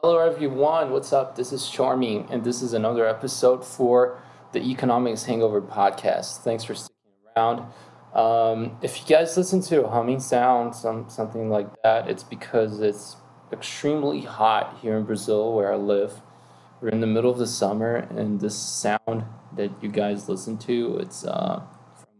Hello, everyone. What's up? This is Charming, and this is another episode for the Economics Hangover podcast. Thanks for sticking around. Um, if you guys listen to a humming sound, some something like that, it's because it's extremely hot here in Brazil, where I live. We're in the middle of the summer, and this sound that you guys listen to, it's uh,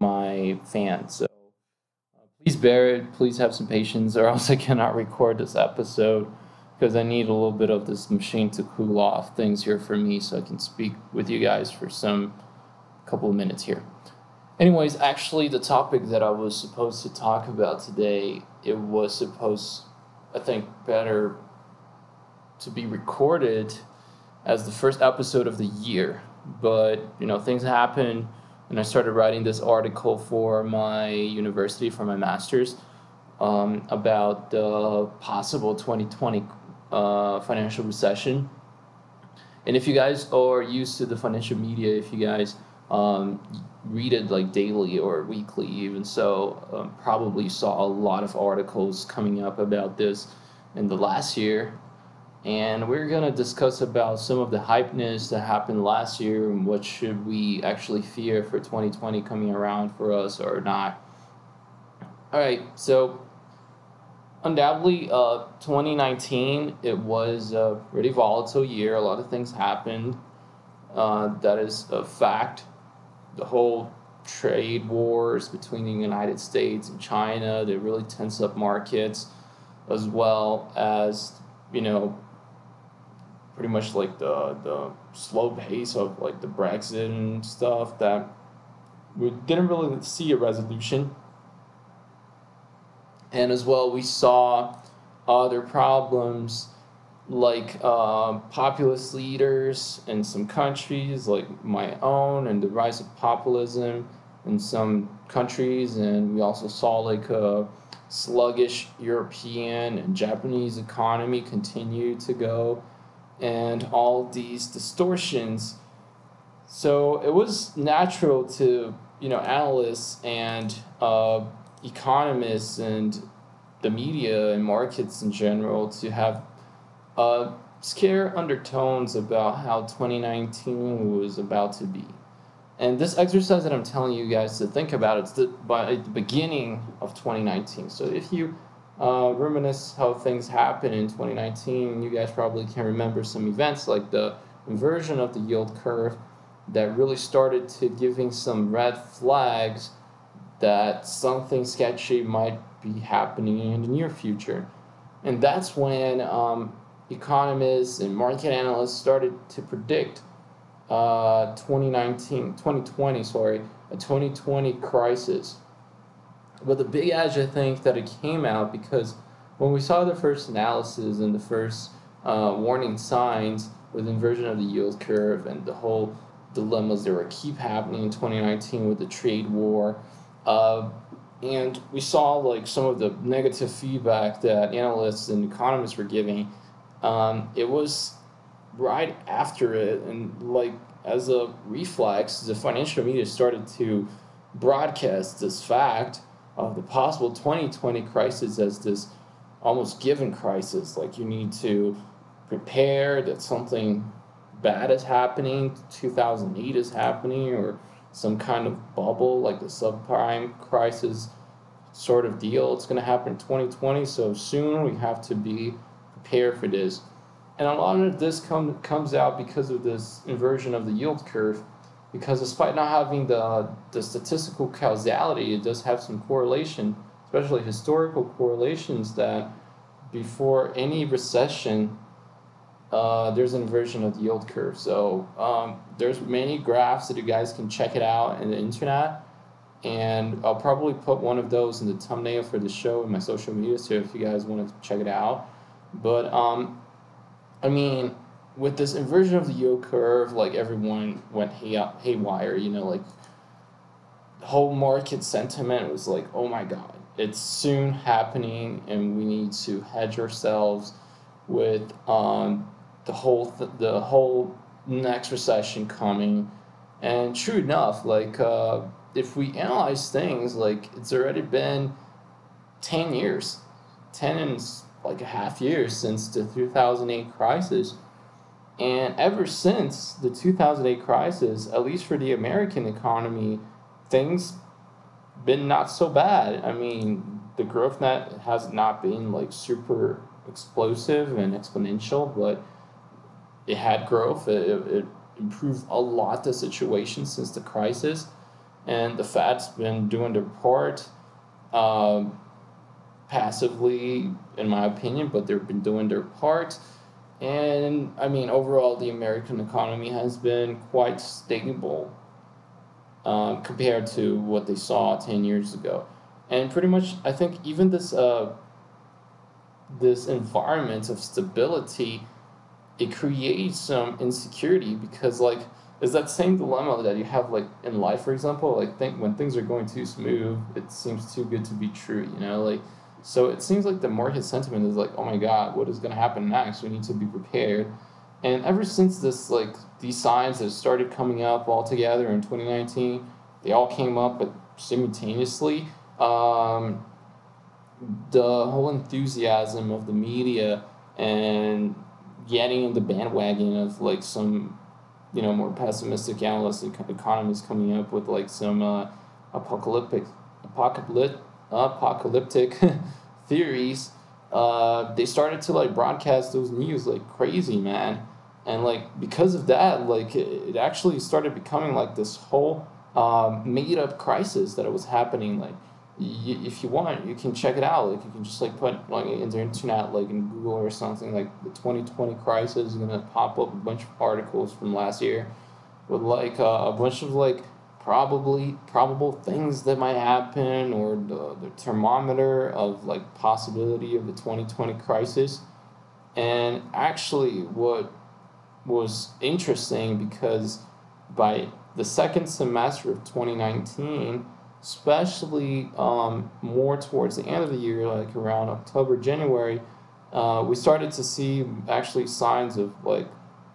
my fan. So uh, please bear it. Please have some patience, or else I cannot record this episode because I need a little bit of this machine to cool off things here for me, so I can speak with you guys for some couple of minutes here. Anyways, actually, the topic that I was supposed to talk about today, it was supposed, I think, better to be recorded as the first episode of the year. But, you know, things happen, and I started writing this article for my university, for my master's, um, about the possible 2020 uh, financial recession. And if you guys are used to the financial media, if you guys um, read it like daily or weekly, even so, um, probably saw a lot of articles coming up about this in the last year. And we're gonna discuss about some of the hypeness that happened last year and what should we actually fear for 2020 coming around for us or not. All right, so undoubtedly, uh, 2019 it was a pretty volatile year. A lot of things happened. Uh, that is a fact. The whole trade wars between the United States and China they really tense up markets, as well as you know, pretty much like the the slow pace of like the Brexit and stuff that we didn't really see a resolution. And as well we saw other problems like uh, populist leaders in some countries like my own and the rise of populism in some countries. And we also saw like a sluggish european and japanese economy continue to go and all these distortions so it was natural to you know analysts and uh, economists and the media and markets in general to have uh, scare undertones about how 2019 was about to be. And this exercise that I'm telling you guys to think about, it's the, by the beginning of 2019. So if you uh, reminisce how things happened in 2019, you guys probably can remember some events like the inversion of the yield curve that really started to giving some red flags that something sketchy might be happening in the near future. And that's when um, economists and market analysts started to predict uh, 2019, 2020, sorry, a 2020 crisis. But the big edge, I think, that it came out because when we saw the first analysis and the first uh, warning signs with inversion of the yield curve and the whole dilemmas that were keep happening in 2019 with the trade war, uh, and we saw like some of the negative feedback that analysts and economists were giving. Um, it was right after it, and like as a reflex, the financial media started to broadcast this fact of the possible 2020 crisis as this almost given crisis. Like you need to prepare that something bad is happening, 2008 is happening, or some kind of bubble, like the subprime crisis sort of deal. It's going to happen in 2020, so soon we have to be prepared for this. And a lot of this come, comes out because of this inversion of the yield curve, because despite not having the, the statistical causality, it does have some correlation, especially historical correlations that before any recession, uh, there's an inversion of the yield curve. So um, there's many graphs that you guys can check it out in the internet. And I'll probably put one of those in the thumbnail for the show in my social media, so if you guys want to check it out. But um, I mean, with this inversion of the yield curve, like everyone went hay haywire. You know, like the whole market sentiment was like, "Oh my God, it's soon happening, and we need to hedge ourselves with um, the whole th- the whole next recession coming. And true enough, like uh, if we analyze things, like it's already been 10 years, 10 and like a half years since the 2008 crisis. And ever since the 2008 crisis, at least for the American economy, things been not so bad. I mean, the growth net has not been like super explosive and exponential, but it had growth. It, it improved a lot the situation since the crisis, and the Fed's been doing their part. Um, passively, in my opinion, but they've been doing their part. And I mean, overall, the American economy has been quite stable um, compared to what they saw 10 years ago. And pretty much, I think even this, uh, this environment of stability, it creates some insecurity because, like, is that same dilemma that you have like in life for example like think when things are going too smooth it seems too good to be true you know like so it seems like the market sentiment is like, oh my god, what is going to happen next? We need to be prepared. And ever since this, like these signs have started coming up all together in 2019, they all came up but simultaneously. Um, the whole enthusiasm of the media and getting in the bandwagon of like some, you know, more pessimistic analysts and economists coming up with like some uh, apocalyptic, apocalyptic apocalyptic theories, uh, they started to like broadcast those news like crazy, man. And like because of that, like it, it actually started becoming like this whole um, made up crisis that it was happening. Like y- if you want, you can check it out. Like you can just like put like in the internet, like in Google or something. Like the twenty twenty crisis is gonna pop up a bunch of articles from last year with like uh, a bunch of like probably probable things that might happen or the, the thermometer of like possibility of the 2020 crisis. And actually what was interesting because by the second semester of 2019 especially um, more towards the end of the year like around october january uh, we started to see actually signs of like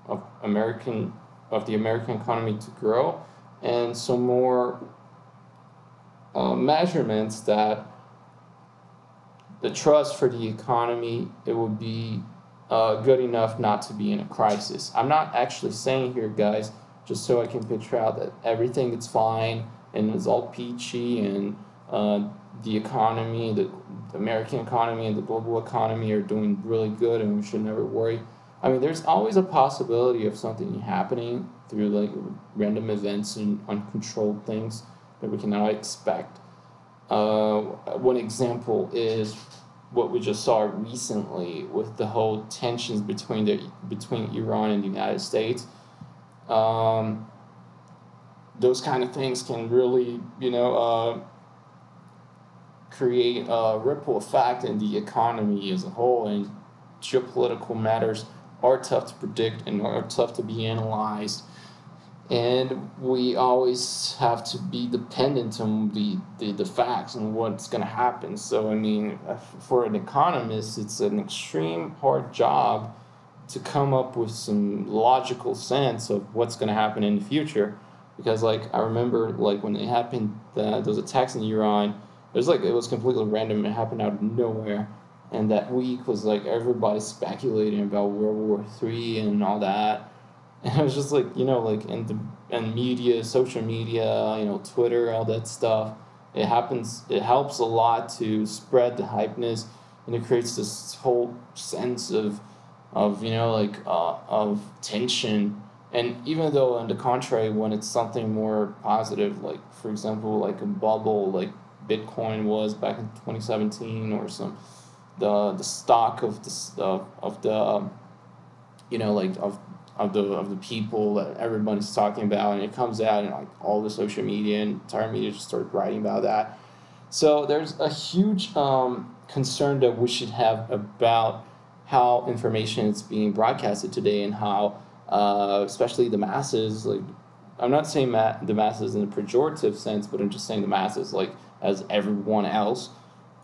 of american of the american economy to grow and some more uh, measurements that the trust for the economy it would be uh, good enough not to be in a crisis. I'm not actually saying here, guys, just so I can picture out that everything is fine and it's all peachy and uh, the economy, the, the American economy and the global economy are doing really good and we should never worry. I mean, there's always a possibility of something happening through like random events and uncontrolled things that we cannot expect. Uh, one example is what we just saw recently with the whole tensions between the between Iran and the United States. Um, those kind of things can really, you know, uh, create a ripple effect in the economy as a whole, and geopolitical matters are tough to predict and are tough to be analyzed and we always have to be dependent on the, the, the facts and what's going to happen. So, I mean, uh, for an economist, it's an extreme hard job to come up with some logical sense of what's going to happen in the future. Because, like, I remember, like, when it happened, those attacks in Iran, it was like, it was completely random. It happened out of nowhere. And that week was like everybody speculating about World War Three and all that and it was just like you know like in the and media social media you know twitter all that stuff. It happens it helps a lot to spread the hypeness and it creates this whole sense of of you know like uh, of tension. And even though on the contrary when it's something more positive like for example like a bubble like bitcoin was back in 2017 or some the the stock of the of, of the um, you know like of of the of the people that everybody's talking about, and it comes out and like all the social media and entire media just started writing about that. So there's a huge um, concern that we should have about how information is being broadcasted today and how, uh, especially the masses, like I'm not saying ma- the masses in a pejorative sense, but I'm just saying the masses, like as everyone else,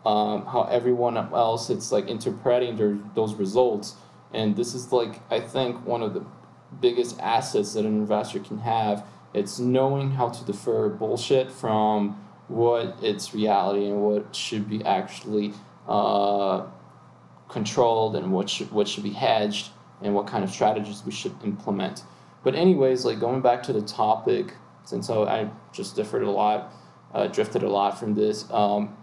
um, how everyone else it's like interpreting their, those results. And this is like I think one of the biggest assets that an investor can have It's knowing how to defer bullshit from what it's reality and what should be actually uh, controlled and what should what should be hedged and what kind of strategies we should implement. But anyways, like going back to the topic, since I just differed a lot, uh, drifted a lot from this. Um,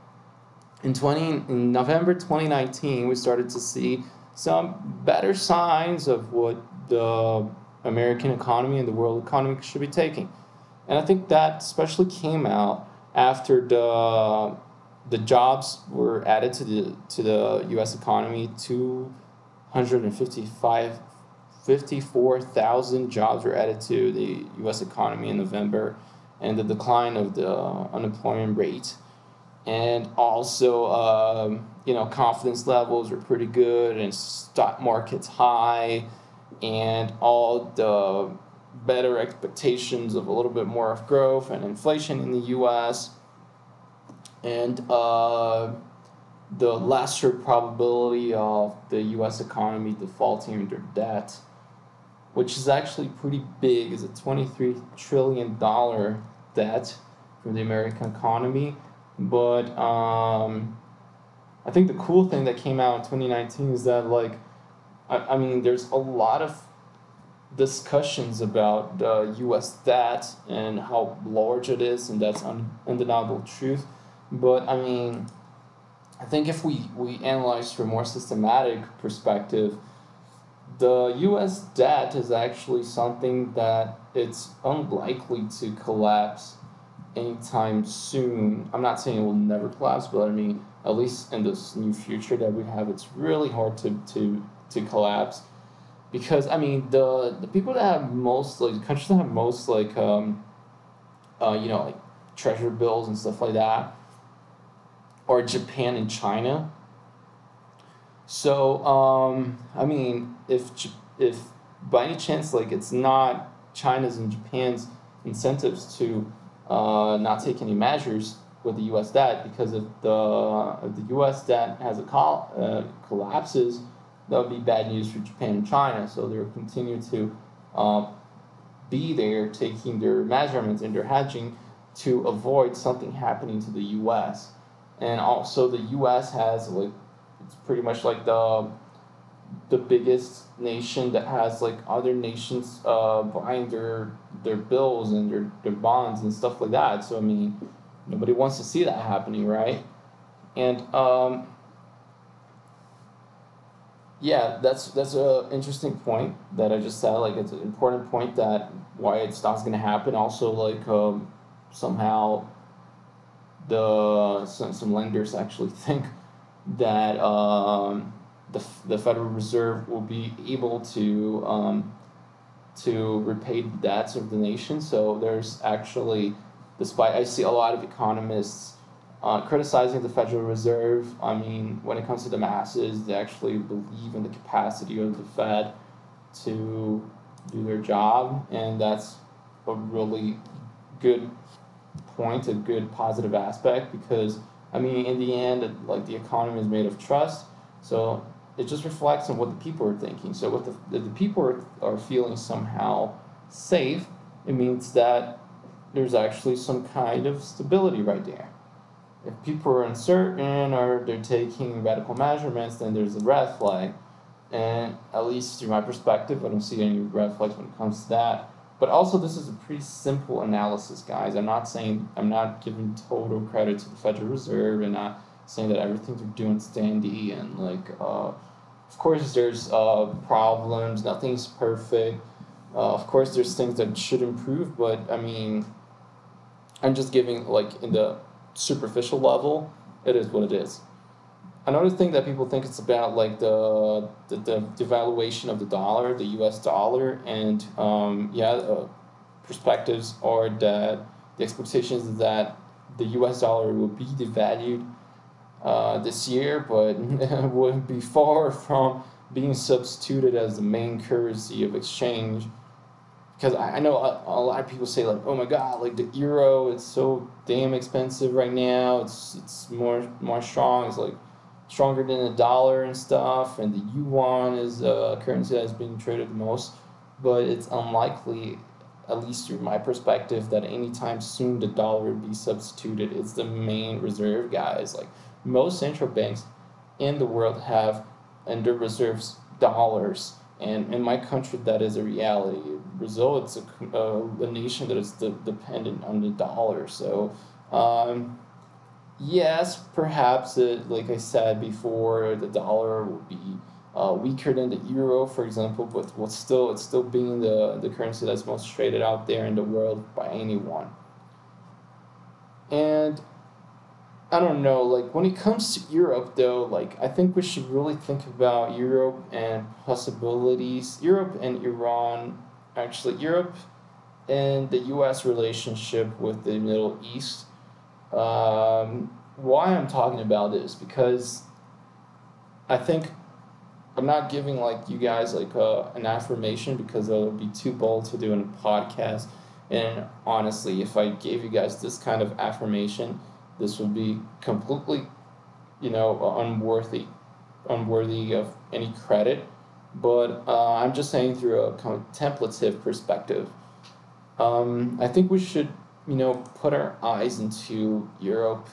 in 20 in November 2019, we started to see some better signs of what the American economy and the world economy should be taking. And I think that especially came out after the the jobs were added to the to the U.S. economy. Two hundred and fifty-five 54,000 jobs were added to the U.S. economy in November, and the decline of the unemployment rate, and also um, you know confidence levels were pretty good, and stock market's high, and all the better expectations of a little bit more of growth and inflation in the U.S. and uh, the lesser probability of the U.S. economy defaulting under debt, which is actually pretty big, is a twenty-three trillion dollar debt for the American economy. But um, I think the cool thing that came out in twenty nineteen is that like, I, I mean, there's a lot of discussions about the U.S. debt and how large it is, and that's un- undeniable truth. But I mean, I think if we, we analyze from a more systematic perspective, the U.S. debt is actually something that it's unlikely to collapse anytime soon. I'm not saying it will never collapse, but I mean, at least in this new future that we have, it's really hard to, to, to collapse because I mean the the people that have most like the countries that have most like um, uh, you know like treasure bills and stuff like that are Japan and China. So um, I mean if if by any chance like it's not China's and Japan's incentives to uh, not take any measures with the U.S. debt because if the if the U.S. debt has a col- uh, collapses that would be bad news for Japan and China. So they'll continue to uh, be there taking their measurements and their hedging to avoid something happening to the U.S. And also the U.S. has like it's pretty much like the the biggest nation that has like other nations uh, buying their their bills and their, their bonds and stuff like that. So I mean, nobody wants to see that happening, right? And um, yeah, that's that's a interesting point that I just said. Like, it's an important point that why it's not going to happen. Also, like um, somehow the some, some lenders actually think that um, the the Federal Reserve will be able to um, to repay the debts of the nation. So there's actually, despite I see a lot of economists uh, criticizing the Federal Reserve, I mean, when it comes to the masses, they actually believe in the capacity of the Fed to do their job, and that's a really good point, a good positive aspect, because I mean, in the end, like the economy is made of trust, so it just reflects on what the people are thinking. So, if the, the people are, are feeling somehow safe, it means that there's actually some kind of stability right there if people are uncertain or they're taking radical measurements, then there's a red flag. And at least through my perspective, I don't see any red flags when it comes to that. But also, this is a pretty simple analysis, guys. I'm not saying I'm not giving total credit to the Federal Reserve and not saying that everything they're doing is dandy and like. Uh, of course, there's uh, problems. Nothing's perfect. Uh, of course, there's things that should improve, but I mean, I'm just giving like in the superficial level, it is what it is. Another thing that people think it's about like the the, the devaluation of the dollar, the U.S. dollar, and um, yeah, uh, perspectives are that the expectations that the U.S. dollar will be devalued uh, this year, but would be far from being substituted as the main currency of exchange because I, I know a, a, lot of people say like, oh my god, like the euro, it's so damn expensive right now. It's it's more more strong. It's like stronger than the dollar and stuff. And the yuan is a currency that's being traded the most, but it's unlikely at least through my perspective, that anytime soon the dollar would be substituted. It's the main reserve, guys. Like most central banks in the world have their reserves dollars. And in my country, that is a reality. Brazil, it's a, uh, a nation that is de- dependent on the dollar. So, um, yes, perhaps, it, like I said before, the dollar will be uh, weaker than the euro, for example, but what's still it's still being the, the currency that's most traded out there in the world by anyone. And I don't know, like when it comes to Europe though, like I think we should really think about Europe and possibilities. Europe and Iran, actually Europe and the U.S. relationship with the Middle East. Um, why I'm talking about this because I think I'm not giving like you guys like uh, an affirmation because it would be too bold to do in a podcast. And honestly, if I gave you guys this kind of affirmation, this would be completely, you know, unworthy, unworthy of any credit. But uh, I'm just saying through a contemplative perspective. Um, I think we should, you know, put our eyes into Europe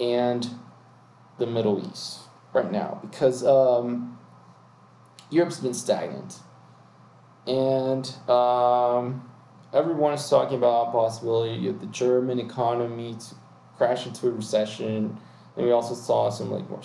and the Middle East right now because um, Europe's been stagnant. And um, everyone is talking about the possibility of the German economy to crash into a recession. And we also saw some like more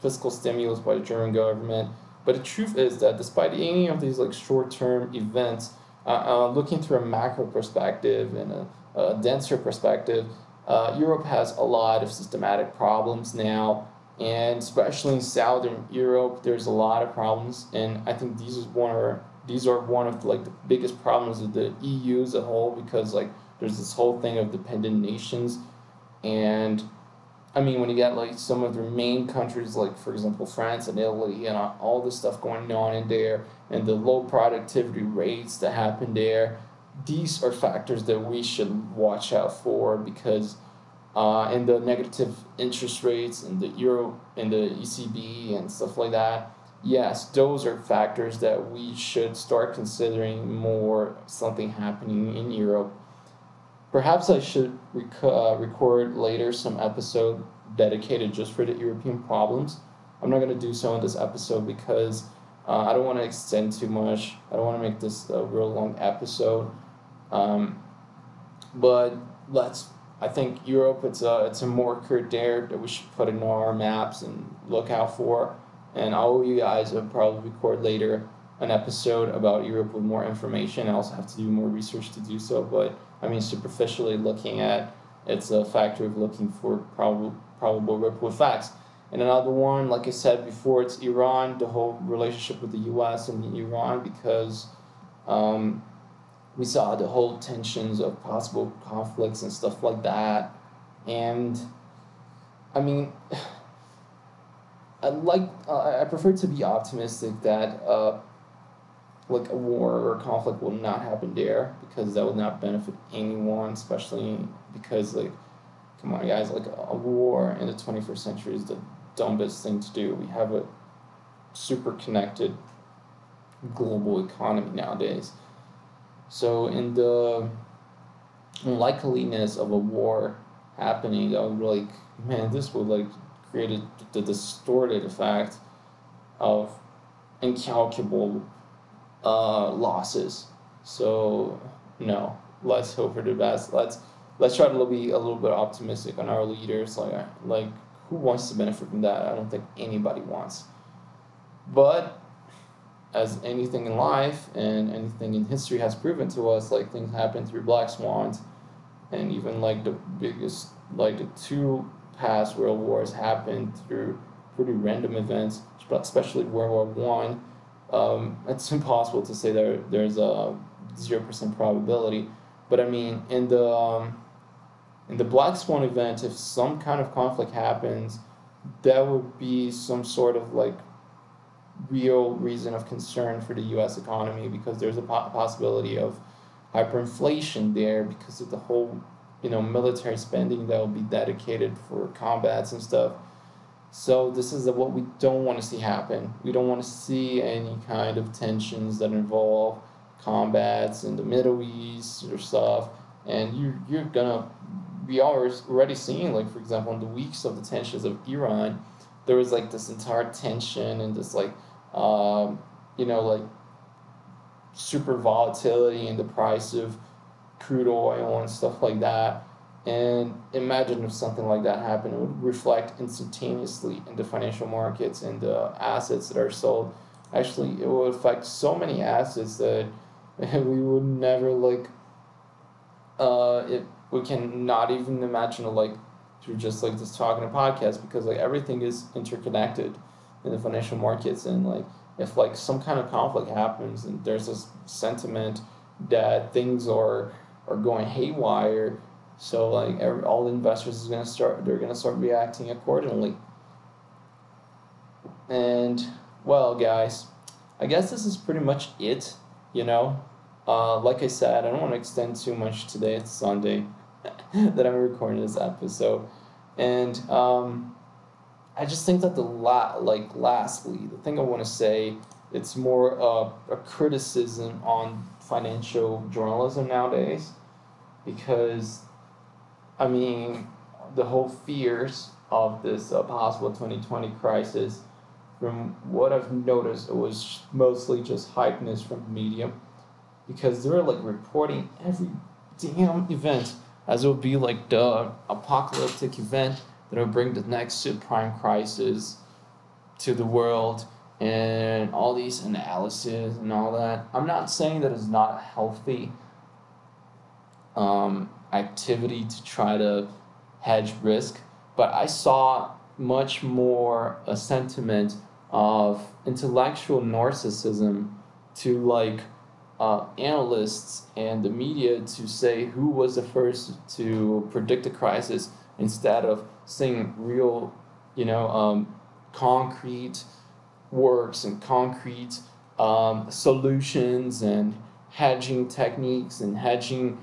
fiscal stimulus by the German government. But the truth is that despite any of these like short-term events, uh, uh, looking through a macro perspective and a, a denser perspective, uh, Europe has a lot of systematic problems now. And especially in southern Europe, there's a lot of problems, and I think these is one of these are one of the, like the biggest problems of the EU as a whole because like there's this whole thing of dependent nations, and I mean when you got like some of the main countries like for example France and Italy and all this stuff going on in there, and the low productivity rates that happen there, these are factors that we should watch out for because uh, and the negative interest rates and the euro and the ECB and stuff like that. Yes, those are factors that we should start considering more something happening in Europe. Perhaps I should rec- uh, record later some episode dedicated just for the European problems. I'm not going to do so in this episode because uh, I don't want to extend too much. I don't want to make this a real long episode. Um, but let's I think Europe it's a it's a marker there that we should put in our maps and look out for. And all of you guys will probably record later an episode about Europe with more information. I also have to do more research to do so, but I mean superficially looking at it's a factor of looking for probable probable ripple effects. And another one, like I said before, it's Iran, the whole relationship with the U.S. and Iran, because um, we saw the whole tensions of possible conflicts and stuff like that. And I mean, I like uh, I prefer to be optimistic that uh, like a war or a conflict will not happen there because that would not benefit anyone, especially because like, come on guys, like a war in the twenty first century is the dumbest thing to do. We have a super connected global economy nowadays so in the likeliness of a war happening, I would be like, man, this would like create a, the distorted effect of incalculable uh, losses. So no, let's hope for the best. Let's let's try to be a little bit optimistic on our leaders. Like like who wants to benefit from that? I don't think anybody wants. But as anything in life and anything in history has proven to us, like things happen through black swans, and even like the biggest, like the two past world wars happened through pretty random events, especially World War One. Um, it's impossible to say there there's a zero percent probability, but I mean in the um, in the black swan event, if some kind of conflict happens, that would be some sort of like real reason of concern for the U.S. economy because there's a po- possibility of hyperinflation there because of the whole you know military spending that will be dedicated for combats and stuff. So this is what we don't want to see happen. We don't want to see any kind of tensions that involve combats in the Middle East or stuff, and you you're gonna be always already seeing like for example in the weeks of the tensions of Iran, there was like this entire tension and this like um, you know like super volatility in the price of crude oil and stuff like that. And imagine if something like that happened, it would reflect instantaneously in the financial markets and the assets that are sold. Actually, it would affect so many assets that we would never like. Uh, it we can not even imagine like through just like this talking a podcast because like everything is interconnected in the financial markets and like if like some kind of conflict happens and there's this sentiment that things are are going haywire so like every, all the investors is gonna start they're gonna start reacting accordingly. And well guys i guess this is pretty much it you know? Uh, like i said i don't want to extend too much today it's sunday that i'm recording this episode. And um, I just think that the la- like lastly, the thing I want to say, it's more uh, a criticism on financial journalism nowadays, because, I mean, the whole fears of this uh, possible twenty twenty crisis, from what I've noticed, it was mostly just hypeness from the media, because they're like reporting every damn event as it would be like the apocalyptic event that will bring the next subprime crisis to the world and all these analysis and all that. I'm not saying that it's not healthy um, activity to try to hedge risk, but I saw much more a sentiment of intellectual narcissism to like uh, analysts and the media to say who was the first to predict the crisis instead of seeing real, you know, um, concrete works and concrete um, solutions and hedging techniques and hedging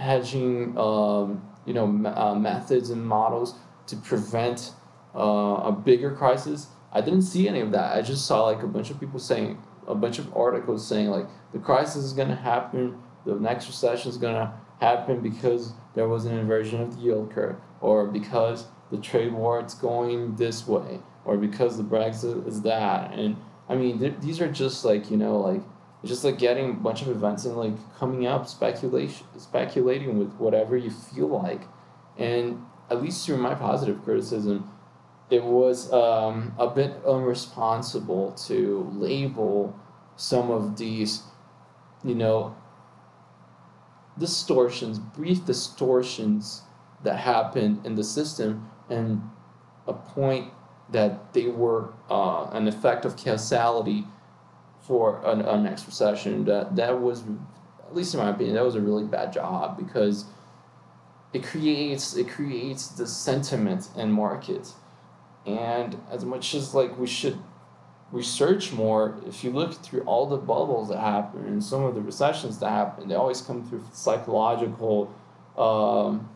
hedging um, you know uh, methods and models to prevent uh, a bigger crisis. I didn't see any of that. I just saw like a bunch of people saying a bunch of articles saying like the crisis is going to happen, the next recession is going to happen because there was an inversion of the yield curve, or because the trade war is going this way, or because the Brexit is that. And I mean, th- these are just like you know like just like getting a bunch of events and like coming up speculation speculating with whatever you feel like. And at least through my positive criticism it was um, a bit unresponsible to label some of these you know, distortions, brief distortions that happened in the system and a point that they were uh, an effect of causality for an, a next recession. That that was, at least in my opinion, that was a really bad job because it creates it creates the sentiment in market, and as much as like we should research more, if you look through all the bubbles that happen and some of the recessions that happen, they always come through psychological, um,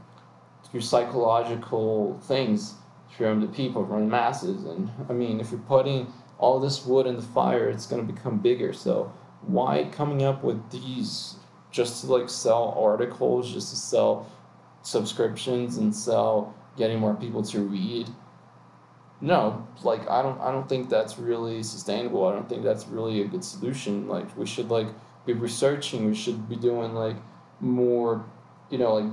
through psychological things from the people, from the masses. And I mean, if you're putting all this wood in the fire, it's going to become bigger. So why coming up with these just to like sell articles, just to sell subscriptions and sell getting more people to read? no like i don't i don't think that's really sustainable i don't think that's really a good solution like we should like be researching we should be doing like more you know like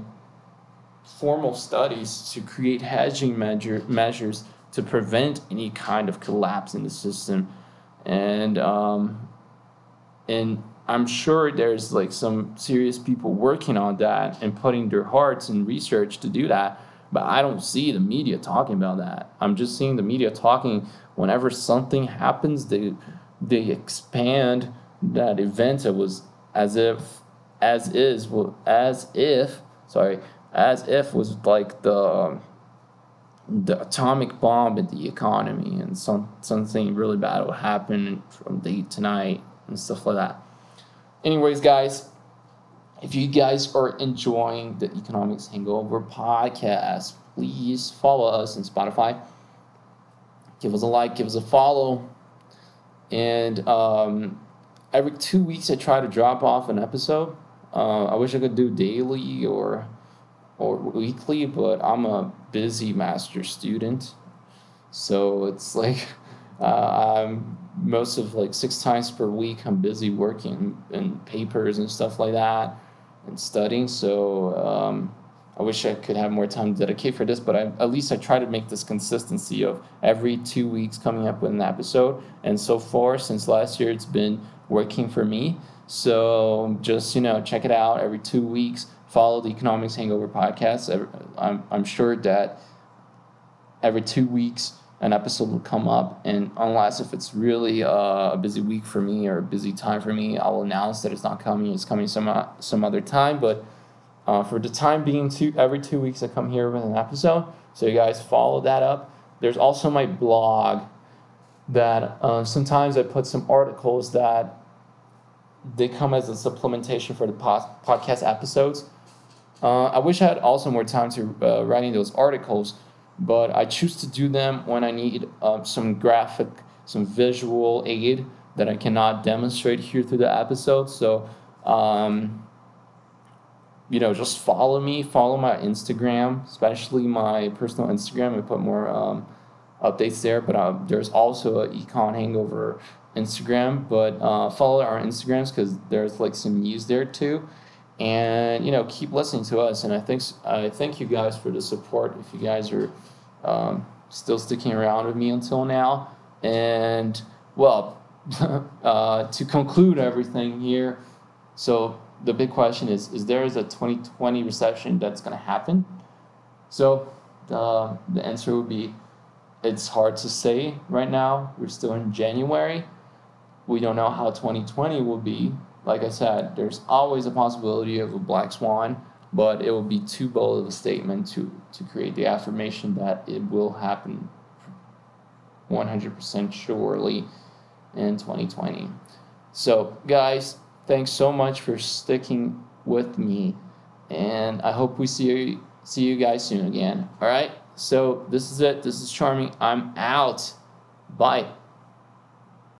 formal studies to create hedging measure, measures to prevent any kind of collapse in the system and um and i'm sure there's like some serious people working on that and putting their hearts and research to do that but I don't see the media talking about that. I'm just seeing the media talking whenever something happens, they they expand that event. It was as if as is as if sorry as if was like the the atomic bomb in the economy and some something really bad will happen from day to night and stuff like that. Anyways, guys, if you guys are enjoying the Economics Hangover podcast, please follow us on Spotify. Give us a like, give us a follow. And um, every two weeks I try to drop off an episode. Uh, I wish I could do daily or or weekly, but I'm a busy master student, so it's like uh, I'm most of like six times per week. I'm busy working in papers and stuff like that and studying. So um, I wish I could have more time to dedicate for this, but I, at least I try to make this consistency of every two weeks coming up with an episode. And so far, since last year, it's been working for me. So just you know, check it out every two weeks. Follow the Economics Hangover podcast. I'm I'm sure that every two weeks an episode will come up, and unless if it's really uh, a busy week for me or a busy time for me, I will announce that it's not coming. It's coming some uh, some other time, but. Uh, for the time being, two every two weeks I come here with an episode, so you guys follow that up. There's also my blog that uh, sometimes I put some articles that they come as a supplementation for the podcast episodes. Uh, I wish I had also more time to uh, writing those articles, but I choose to do them when I need uh, some graphic, some visual aid that I cannot demonstrate here through the episode. So, um, you know, just follow me, follow my Instagram, especially my personal Instagram. I put more um, updates there, but uh, there's also a Econ Hangover Instagram. But uh, follow our Instagrams because there's like some news there too and you know keep listening to us. And i think i thank you guys for the support. If you guys are um, still sticking around with me until now. And well uh, to conclude everything here so the big question is is there is a 2020 recession that's going to happen? So the, the answer would be it's hard to say right now. We're still in january. We don't know how 2020 will be like I said, there's always a possibility of a black swan, but it will be too bold of a statement to, to create the affirmation that it will happen 100% surely in 2020. So, guys, thanks so much for sticking with me, and I hope we see you, see you guys soon again. All right, so this is it. This is Charming. I'm out. Bye.